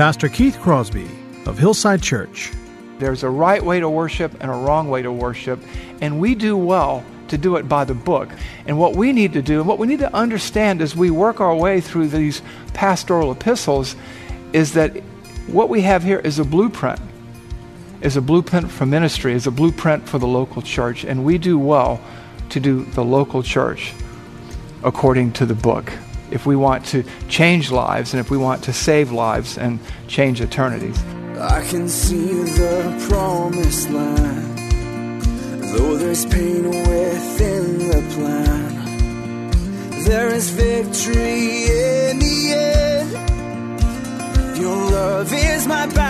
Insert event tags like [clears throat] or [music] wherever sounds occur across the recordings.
Pastor Keith Crosby of Hillside Church. There's a right way to worship and a wrong way to worship, and we do well to do it by the book. And what we need to do, and what we need to understand as we work our way through these pastoral epistles, is that what we have here is a blueprint, is a blueprint for ministry, is a blueprint for the local church, and we do well to do the local church according to the book. If we want to change lives and if we want to save lives and change eternities. I can see the promised land, though there's pain within the plan. There is victory in the end. Your love is my battle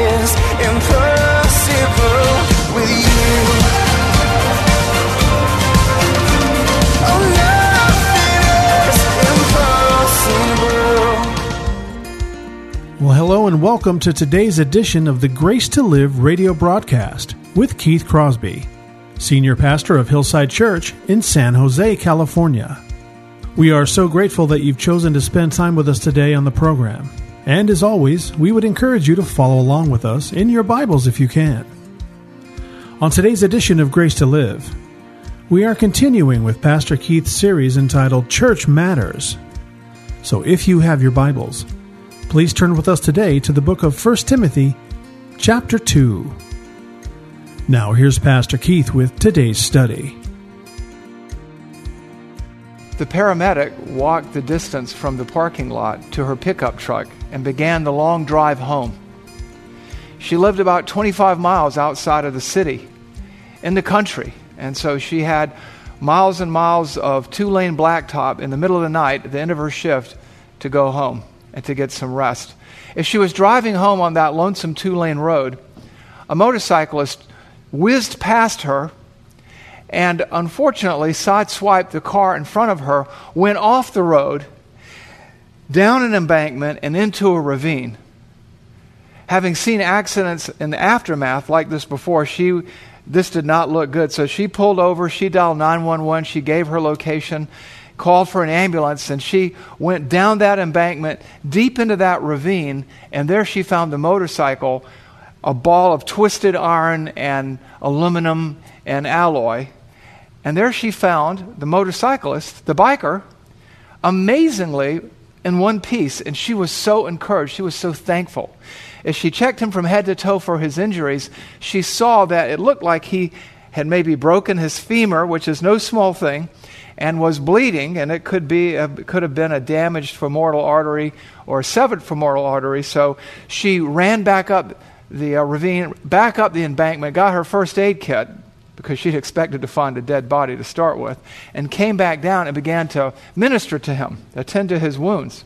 hello and welcome to today's edition of the Grace to Live radio broadcast with Keith Crosby, Senior Pastor of Hillside Church in San Jose, California. We are so grateful that you've chosen to spend time with us today on the program. And as always, we would encourage you to follow along with us in your Bibles if you can. On today's edition of Grace to Live, we are continuing with Pastor Keith's series entitled Church Matters. So if you have your Bibles, please turn with us today to the book of 1 Timothy, chapter 2. Now, here's Pastor Keith with today's study. The paramedic walked the distance from the parking lot to her pickup truck and began the long drive home. She lived about 25 miles outside of the city, in the country, and so she had miles and miles of two lane blacktop in the middle of the night at the end of her shift to go home and to get some rest. As she was driving home on that lonesome two lane road, a motorcyclist whizzed past her and unfortunately sideswiped the car in front of her, went off the road, down an embankment, and into a ravine. Having seen accidents in the aftermath like this before, she this did not look good. So she pulled over, she dialed 911, she gave her location, called for an ambulance, and she went down that embankment deep into that ravine, and there she found the motorcycle, a ball of twisted iron and aluminum and alloy. And there she found the motorcyclist, the biker, amazingly in one piece. And she was so encouraged. She was so thankful. As she checked him from head to toe for his injuries, she saw that it looked like he had maybe broken his femur, which is no small thing, and was bleeding. And it could, be, uh, could have been a damaged femoral artery or a severed femoral artery. So she ran back up the uh, ravine, back up the embankment, got her first aid kit, because she'd expected to find a dead body to start with, and came back down and began to minister to him, attend to his wounds.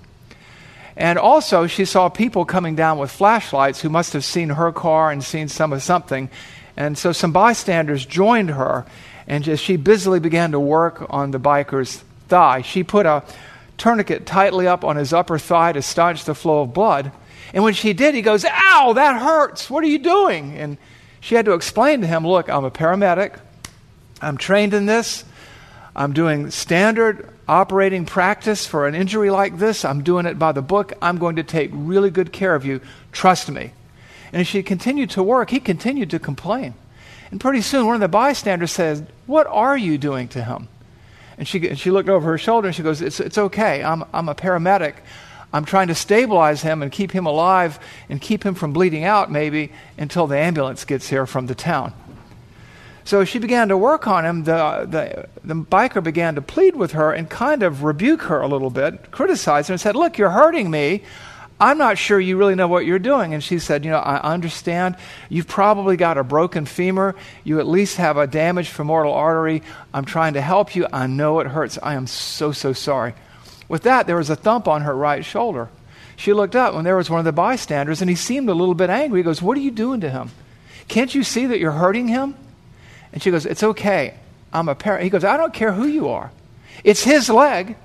And also, she saw people coming down with flashlights who must have seen her car and seen some of something. And so some bystanders joined her, and as she busily began to work on the biker's thigh, she put a tourniquet tightly up on his upper thigh to staunch the flow of blood. And when she did, he goes, Ow, that hurts. What are you doing? And she had to explain to him look, I'm a paramedic. I'm trained in this. I'm doing standard operating practice for an injury like this. I'm doing it by the book. I'm going to take really good care of you. Trust me. And as she continued to work, he continued to complain. And pretty soon, one of the bystanders says, What are you doing to him? And she, she looked over her shoulder and she goes, It's, it's okay. I'm, I'm a paramedic. I'm trying to stabilize him and keep him alive and keep him from bleeding out, maybe, until the ambulance gets here from the town. So she began to work on him. The, the, the biker began to plead with her and kind of rebuke her a little bit, criticize her, and said, Look, you're hurting me. I'm not sure you really know what you're doing. And she said, You know, I understand. You've probably got a broken femur. You at least have a damaged femoral artery. I'm trying to help you. I know it hurts. I am so, so sorry. With that, there was a thump on her right shoulder. She looked up and there was one of the bystanders, and he seemed a little bit angry. He goes, What are you doing to him? Can't you see that you're hurting him? And she goes, It's okay. I'm a parent. He goes, I don't care who you are. It's his leg.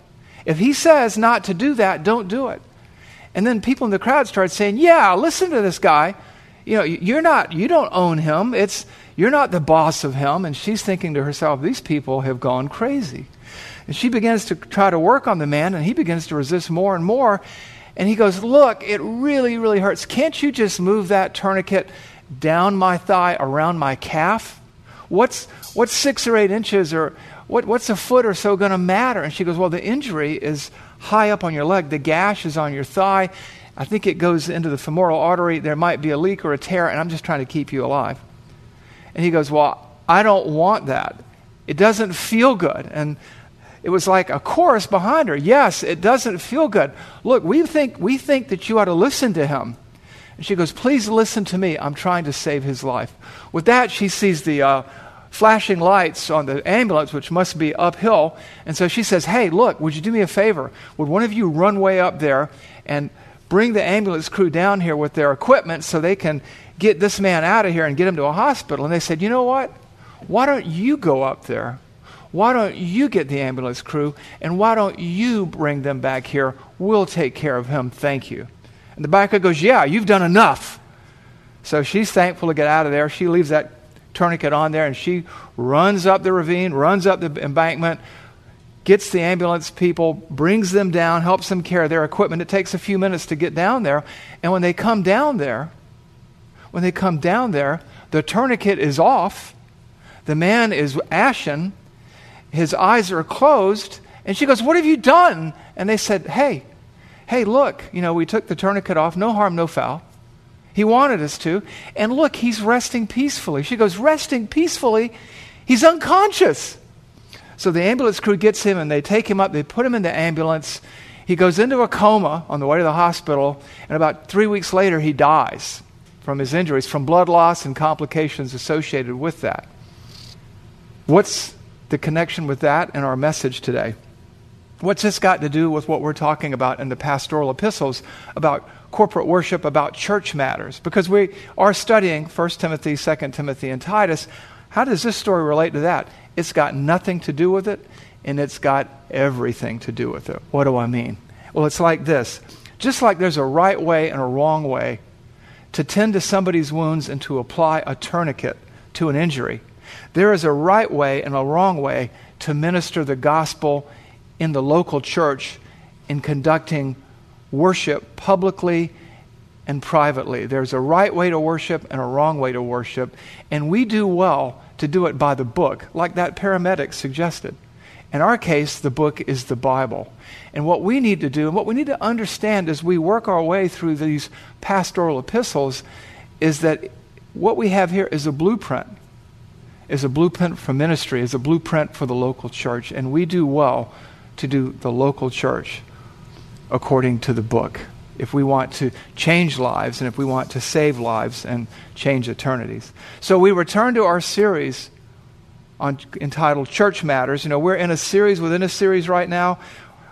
If he says not to do that, don't do it. And then people in the crowd started saying, Yeah, listen to this guy. You know, you're not, you don't own him. It's, you're not the boss of him. And she's thinking to herself, These people have gone crazy. And she begins to try to work on the man, and he begins to resist more and more. And he goes, Look, it really, really hurts. Can't you just move that tourniquet down my thigh around my calf? What's, what's six or eight inches or what, what's a foot or so going to matter? And she goes, Well, the injury is high up on your leg. The gash is on your thigh. I think it goes into the femoral artery. There might be a leak or a tear, and I'm just trying to keep you alive. And he goes, Well, I don't want that. It doesn't feel good. And it was like a chorus behind her. Yes, it doesn't feel good. Look, we think, we think that you ought to listen to him. And she goes, Please listen to me. I'm trying to save his life. With that, she sees the uh, flashing lights on the ambulance, which must be uphill. And so she says, Hey, look, would you do me a favor? Would one of you run way up there and bring the ambulance crew down here with their equipment so they can get this man out of here and get him to a hospital? And they said, You know what? Why don't you go up there? Why don't you get the ambulance crew and why don't you bring them back here? We'll take care of him. Thank you. And the biker goes, Yeah, you've done enough. So she's thankful to get out of there. She leaves that tourniquet on there and she runs up the ravine, runs up the embankment, gets the ambulance people, brings them down, helps them carry their equipment. It takes a few minutes to get down there. And when they come down there, when they come down there, the tourniquet is off. The man is ashen. His eyes are closed. And she goes, What have you done? And they said, Hey, hey, look, you know, we took the tourniquet off. No harm, no foul. He wanted us to. And look, he's resting peacefully. She goes, Resting peacefully? He's unconscious. So the ambulance crew gets him and they take him up, they put him in the ambulance. He goes into a coma on the way to the hospital, and about three weeks later, he dies from his injuries, from blood loss and complications associated with that. What's the connection with that and our message today? What's this got to do with what we're talking about in the pastoral epistles about corporate worship, about church matters? Because we are studying 1 Timothy, 2 Timothy, and Titus. How does this story relate to that? It's got nothing to do with it, and it's got everything to do with it. What do I mean? Well, it's like this just like there's a right way and a wrong way to tend to somebody's wounds and to apply a tourniquet to an injury, there is a right way and a wrong way to minister the gospel in the local church in conducting worship publicly and privately. There's a right way to worship and a wrong way to worship, and we do well to do it by the book, like that paramedic suggested. In our case, the book is the Bible. And what we need to do, and what we need to understand as we work our way through these pastoral epistles, is that what we have here is a blueprint. Is a blueprint for ministry, is a blueprint for the local church. And we do well to do the local church according to the book. If we want to change lives and if we want to save lives and change eternities. So we return to our series on, entitled Church Matters. You know, we're in a series within a series right now.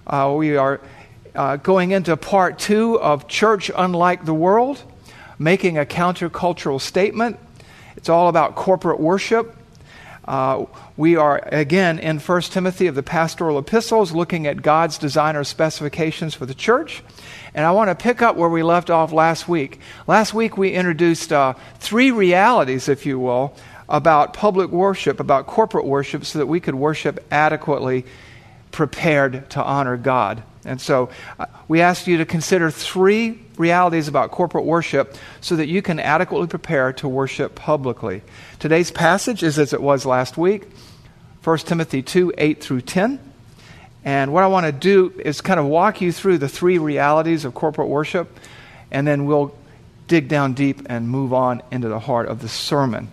Uh, we are uh, going into part two of Church Unlike the World, making a countercultural statement. It's all about corporate worship. Uh, we are again in 1 Timothy of the pastoral epistles looking at God's designer specifications for the church. And I want to pick up where we left off last week. Last week we introduced uh, three realities, if you will, about public worship, about corporate worship, so that we could worship adequately prepared to honor God. And so uh, we ask you to consider three realities about corporate worship so that you can adequately prepare to worship publicly. Today's passage is as it was last week 1 Timothy 2 8 through 10. And what I want to do is kind of walk you through the three realities of corporate worship, and then we'll dig down deep and move on into the heart of the sermon.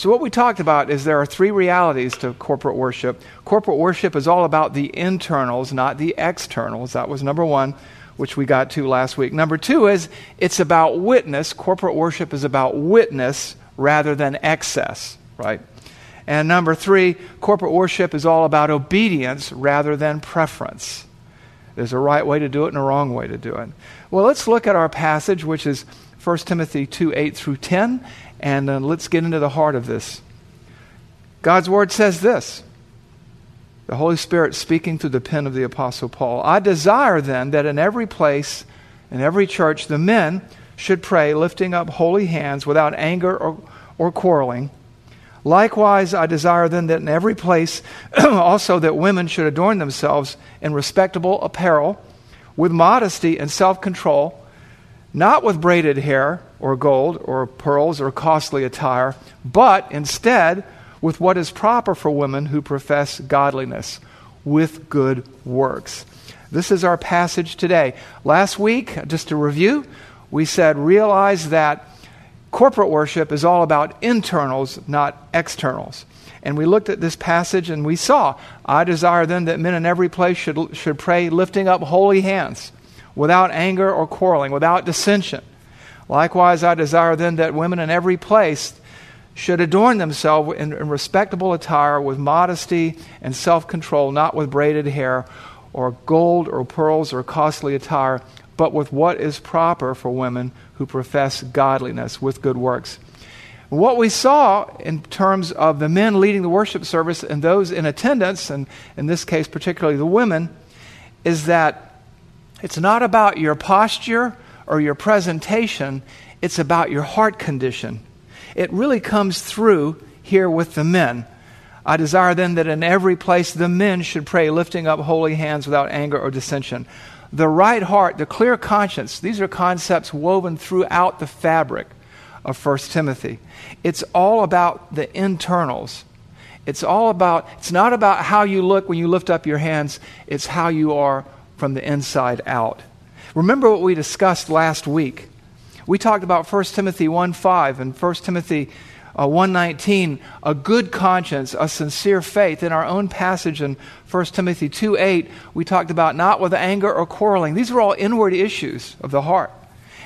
So, what we talked about is there are three realities to corporate worship. Corporate worship is all about the internals, not the externals. That was number one, which we got to last week. Number two is it's about witness. Corporate worship is about witness rather than excess, right? And number three, corporate worship is all about obedience rather than preference. There's a right way to do it and a wrong way to do it. Well, let's look at our passage, which is 1 Timothy 2 8 through 10, and uh, let's get into the heart of this. God's Word says this the Holy Spirit speaking through the pen of the Apostle Paul. I desire then that in every place, in every church, the men should pray, lifting up holy hands without anger or, or quarreling. Likewise, I desire then that in every place [clears throat] also that women should adorn themselves in respectable apparel, with modesty and self control, not with braided hair or gold or pearls or costly attire, but instead with what is proper for women who profess godliness, with good works. This is our passage today. Last week, just to review, we said realize that corporate worship is all about internals, not externals. And we looked at this passage and we saw, I desire then that men in every place should, should pray lifting up holy hands, without anger or quarreling, without dissension. Likewise, I desire then that women in every place should adorn themselves in, in respectable attire with modesty and self control, not with braided hair or gold or pearls or costly attire, but with what is proper for women who profess godliness with good works. What we saw in terms of the men leading the worship service and those in attendance, and in this case, particularly the women, is that it's not about your posture or your presentation, it's about your heart condition it really comes through here with the men. I desire then that in every place the men should pray, lifting up holy hands without anger or dissension. The right heart, the clear conscience, these are concepts woven throughout the fabric of 1 Timothy. It's all about the internals. It's all about, it's not about how you look when you lift up your hands, it's how you are from the inside out. Remember what we discussed last week we talked about 1 Timothy 1 5 and 1 Timothy uh, 119, a good conscience, a sincere faith. In our own passage in 1 Timothy 2 8, we talked about not with anger or quarreling. These were all inward issues of the heart.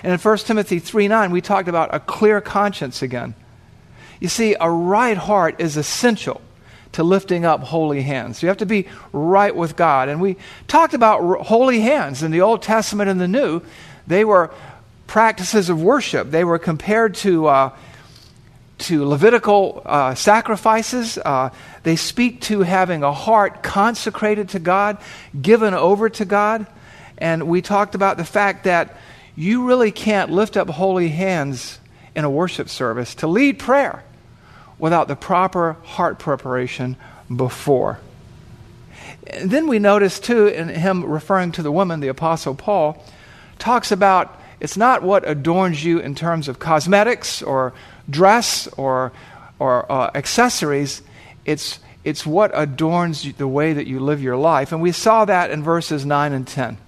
And in 1 Timothy 3 9, we talked about a clear conscience again. You see, a right heart is essential to lifting up holy hands. You have to be right with God. And we talked about holy hands in the Old Testament and the New. They were practices of worship. They were compared to, uh, to Levitical uh, sacrifices. Uh, they speak to having a heart consecrated to God, given over to God. And we talked about the fact that you really can't lift up holy hands in a worship service to lead prayer without the proper heart preparation before. And then we notice, too, in him referring to the woman, the Apostle Paul, talks about it's not what adorns you in terms of cosmetics or dress or, or uh, accessories. It's, it's what adorns the way that you live your life. And we saw that in verses 9 and 10.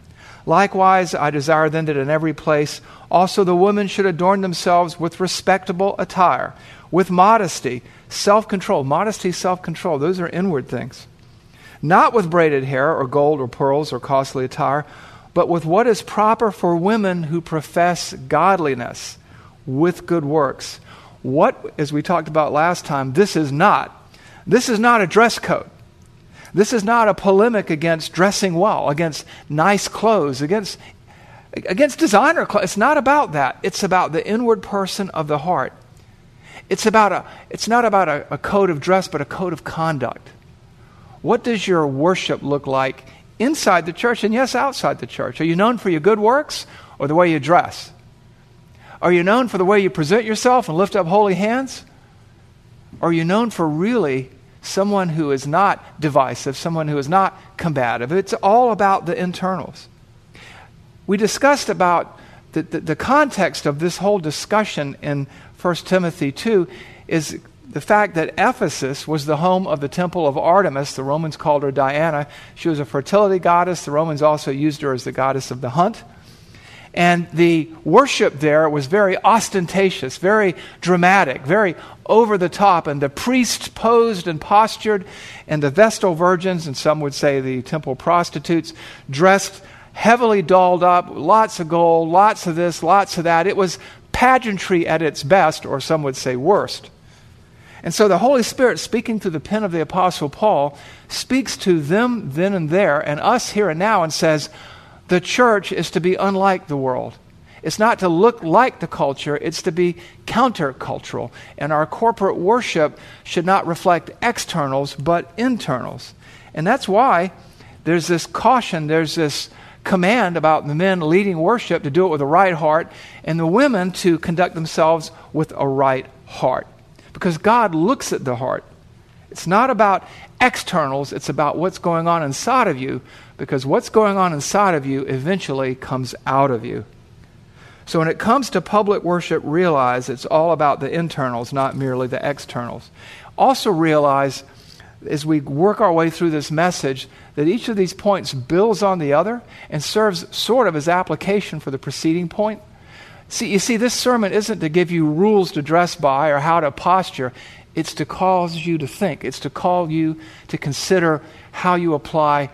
Likewise, I desire then that in every place also the women should adorn themselves with respectable attire, with modesty, self control. Modesty, self control, those are inward things. Not with braided hair or gold or pearls or costly attire but with what is proper for women who profess godliness with good works. What, as we talked about last time, this is not. This is not a dress code. This is not a polemic against dressing well, against nice clothes, against, against designer clothes. It's not about that. It's about the inward person of the heart. It's, about a, it's not about a, a code of dress, but a code of conduct. What does your worship look like inside the church and yes, outside the church? Are you known for your good works or the way you dress? Are you known for the way you present yourself and lift up holy hands? Are you known for really someone who is not divisive, someone who is not combative? It's all about the internals. We discussed about the, the, the context of this whole discussion in 1 Timothy 2 is the fact that Ephesus was the home of the temple of Artemis. The Romans called her Diana. She was a fertility goddess. The Romans also used her as the goddess of the hunt. And the worship there was very ostentatious, very dramatic, very over the top. And the priests posed and postured, and the Vestal virgins, and some would say the temple prostitutes, dressed heavily dolled up, lots of gold, lots of this, lots of that. It was pageantry at its best, or some would say worst. And so the Holy Spirit, speaking through the pen of the Apostle Paul, speaks to them then and there and us here and now and says, the church is to be unlike the world. It's not to look like the culture, it's to be countercultural. And our corporate worship should not reflect externals, but internals. And that's why there's this caution, there's this command about the men leading worship to do it with a right heart, and the women to conduct themselves with a right heart. Because God looks at the heart. It's not about externals, it's about what's going on inside of you, because what's going on inside of you eventually comes out of you. So when it comes to public worship, realize it's all about the internals, not merely the externals. Also, realize as we work our way through this message that each of these points builds on the other and serves sort of as application for the preceding point. See, you see, this sermon isn't to give you rules to dress by or how to posture. It's to cause you to think. It's to call you to consider how you apply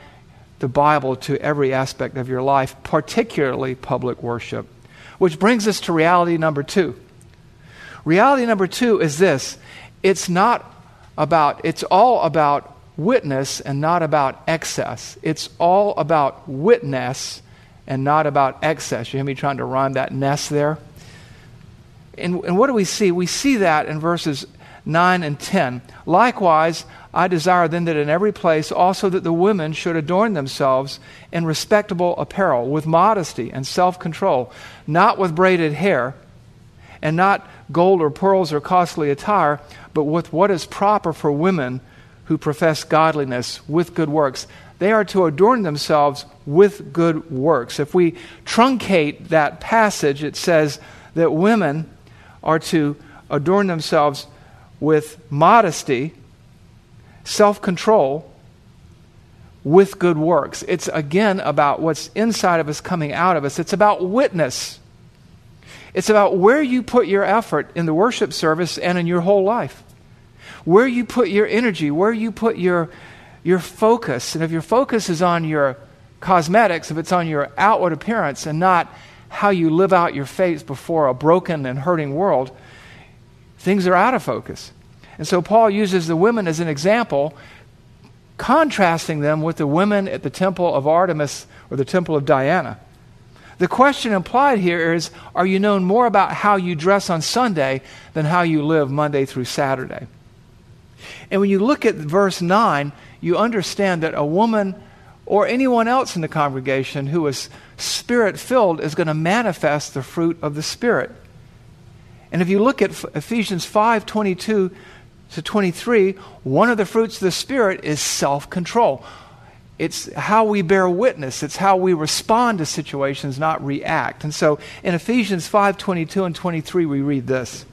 the Bible to every aspect of your life, particularly public worship. Which brings us to reality number two. Reality number two is this it's not about, it's all about witness and not about excess. It's all about witness and not about excess. You hear me trying to rhyme that ness there? And, and what do we see? We see that in verses 9 and 10. Likewise, I desire then that in every place also that the women should adorn themselves in respectable apparel, with modesty and self control, not with braided hair, and not gold or pearls or costly attire, but with what is proper for women who profess godliness with good works. They are to adorn themselves with good works. If we truncate that passage, it says that women are to adorn themselves with modesty self control with good works. It's again about what's inside of us coming out of us. It's about witness. It's about where you put your effort in the worship service and in your whole life. Where you put your energy, where you put your, your focus. And if your focus is on your cosmetics, if it's on your outward appearance and not how you live out your faith before a broken and hurting world, things are out of focus. And so Paul uses the women as an example, contrasting them with the women at the temple of Artemis or the temple of Diana. The question implied here is Are you known more about how you dress on Sunday than how you live Monday through Saturday? And when you look at verse 9, you understand that a woman or anyone else in the congregation who is spirit filled is going to manifest the fruit of the Spirit. And if you look at Ephesians 5 22 to 23, one of the fruits of the Spirit is self control. It's how we bear witness. It's how we respond to situations, not react. And so in Ephesians 5 22 and 23, we read this.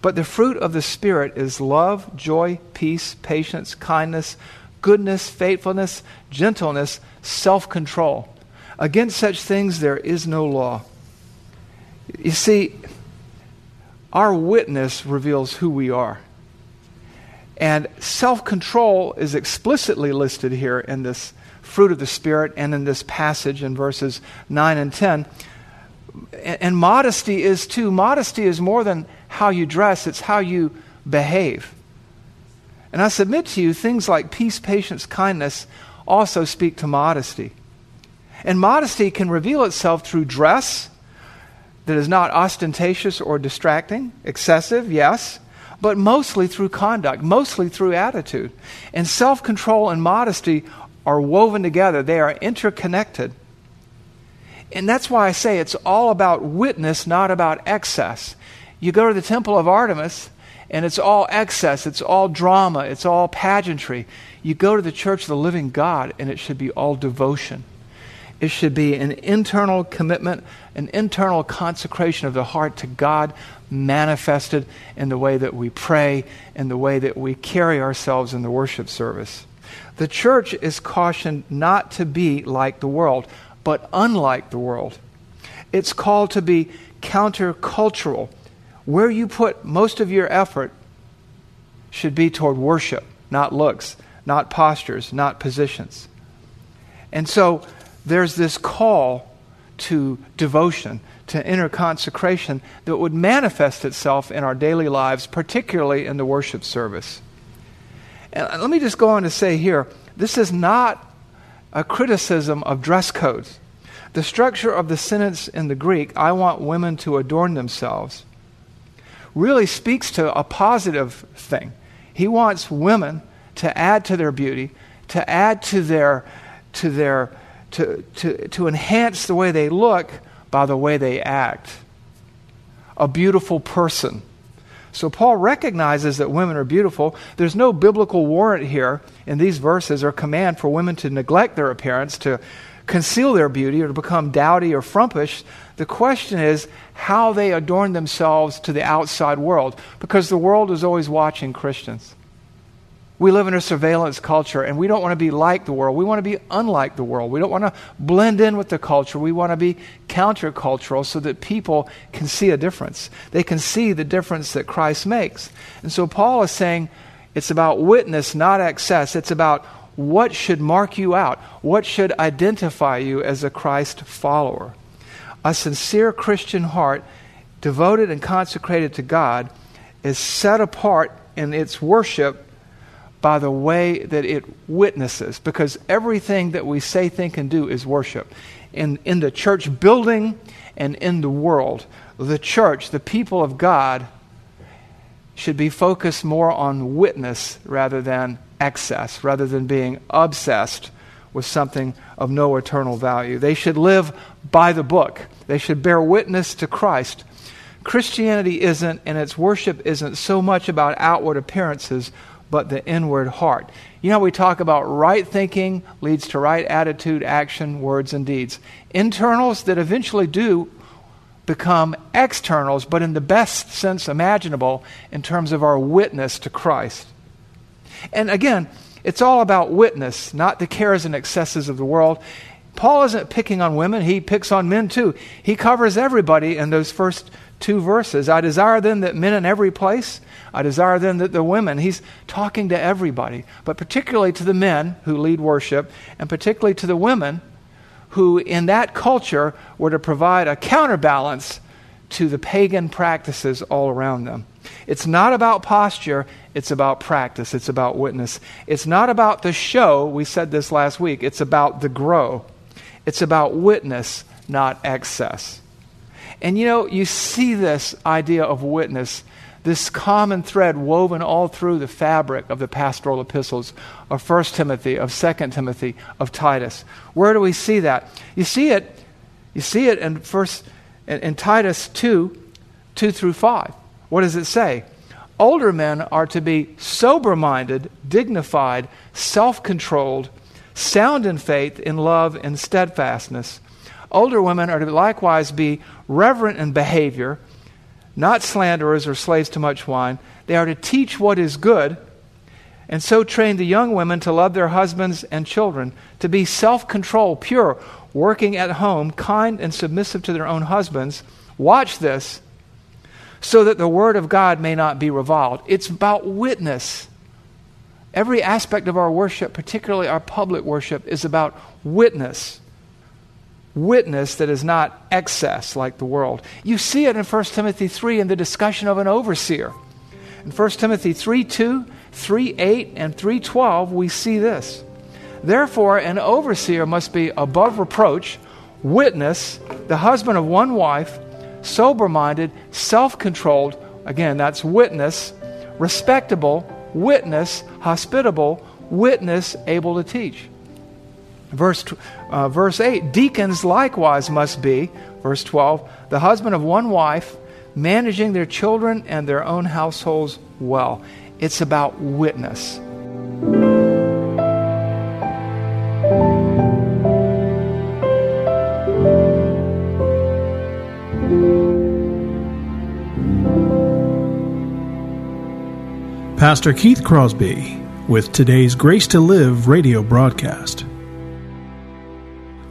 But the fruit of the Spirit is love, joy, peace, patience, kindness, goodness, faithfulness, gentleness, self control. Against such things there is no law. You see, our witness reveals who we are. And self control is explicitly listed here in this fruit of the Spirit and in this passage in verses 9 and 10. And, modesty is too. Modesty is more than how you dress, it's how you behave. And I submit to you, things like peace, patience, kindness also speak to modesty. And modesty can reveal itself through dress that is not ostentatious or distracting, excessive, yes, but mostly through conduct, mostly through attitude. And self control and modesty are woven together, they are interconnected. And that's why I say it's all about witness, not about excess. You go to the temple of Artemis, and it's all excess, it's all drama, it's all pageantry. You go to the church of the living God, and it should be all devotion. It should be an internal commitment, an internal consecration of the heart to God manifested in the way that we pray, in the way that we carry ourselves in the worship service. The church is cautioned not to be like the world, but unlike the world. It's called to be countercultural. Where you put most of your effort should be toward worship, not looks, not postures, not positions. And so there's this call to devotion, to inner consecration that would manifest itself in our daily lives, particularly in the worship service. And uh, let me just go on to say here this is not a criticism of dress codes. The structure of the sentence in the Greek, I want women to adorn themselves, really speaks to a positive thing. He wants women to add to their beauty, to add to their, to their, to, to, to enhance the way they look by the way they act. A beautiful person. So Paul recognizes that women are beautiful. There's no biblical warrant here in these verses or command for women to neglect their appearance, to conceal their beauty, or to become dowdy or frumpish. The question is how they adorn themselves to the outside world, because the world is always watching Christians. We live in a surveillance culture, and we don't want to be like the world. We want to be unlike the world. We don't want to blend in with the culture. We want to be countercultural so that people can see a difference. They can see the difference that Christ makes. And so Paul is saying it's about witness, not excess. It's about what should mark you out, what should identify you as a Christ follower. A sincere Christian heart, devoted and consecrated to God, is set apart in its worship by the way that it witnesses, because everything that we say, think, and do is worship. In, in the church building and in the world, the church, the people of God, should be focused more on witness rather than excess, rather than being obsessed with something of no eternal value. They should live by the book, they should bear witness to Christ. Christianity isn't, and its worship isn't so much about outward appearances, but the inward heart. You know, we talk about right thinking leads to right attitude, action, words, and deeds. Internals that eventually do become externals, but in the best sense imaginable in terms of our witness to Christ. And again, it's all about witness, not the cares and excesses of the world. Paul isn't picking on women, he picks on men too. He covers everybody in those first two verses. I desire then that men in every place, I desire then that the women, he's talking to everybody, but particularly to the men who lead worship, and particularly to the women who, in that culture, were to provide a counterbalance to the pagan practices all around them. It's not about posture, it's about practice, it's about witness. It's not about the show, we said this last week, it's about the grow. It's about witness, not excess. And you know, you see this idea of witness, this common thread woven all through the fabric of the pastoral epistles of 1 Timothy, of 2 Timothy, of Titus. Where do we see that? You see it, you see it in first in, in Titus 2, 2 through 5. What does it say? Older men are to be sober minded, dignified, self controlled, sound in faith, in love, and steadfastness. Older women are to likewise be reverent in behavior, not slanderers or slaves to much wine. They are to teach what is good, and so train the young women to love their husbands and children, to be self controlled, pure, working at home, kind and submissive to their own husbands. Watch this, so that the word of God may not be reviled. It's about witness. Every aspect of our worship, particularly our public worship, is about witness witness that is not excess like the world. You see it in 1 Timothy 3 in the discussion of an overseer. In 1 Timothy 3 2, 3 8, and 3 12, we see this. Therefore, an overseer must be above reproach, witness, the husband of one wife, sober minded, self controlled. Again, that's witness, respectable, witness, hospitable, witness, able to teach. Verse, uh, verse 8 Deacons likewise must be, verse 12, the husband of one wife, managing their children and their own households well. It's about witness. Pastor Keith Crosby with today's Grace to Live radio broadcast.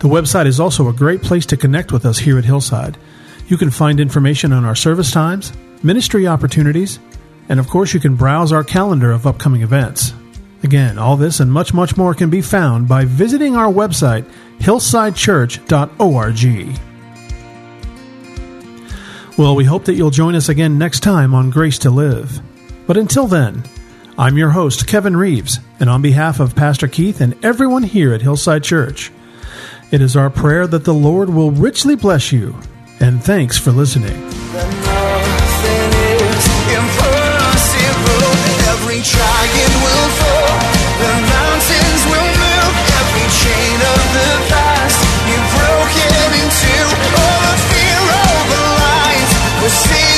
the website is also a great place to connect with us here at Hillside. You can find information on our service times, ministry opportunities, and of course, you can browse our calendar of upcoming events. Again, all this and much, much more can be found by visiting our website, hillsidechurch.org. Well, we hope that you'll join us again next time on Grace to Live. But until then, I'm your host, Kevin Reeves, and on behalf of Pastor Keith and everyone here at Hillside Church, it is our prayer that the Lord will richly bless you, and thanks for listening. see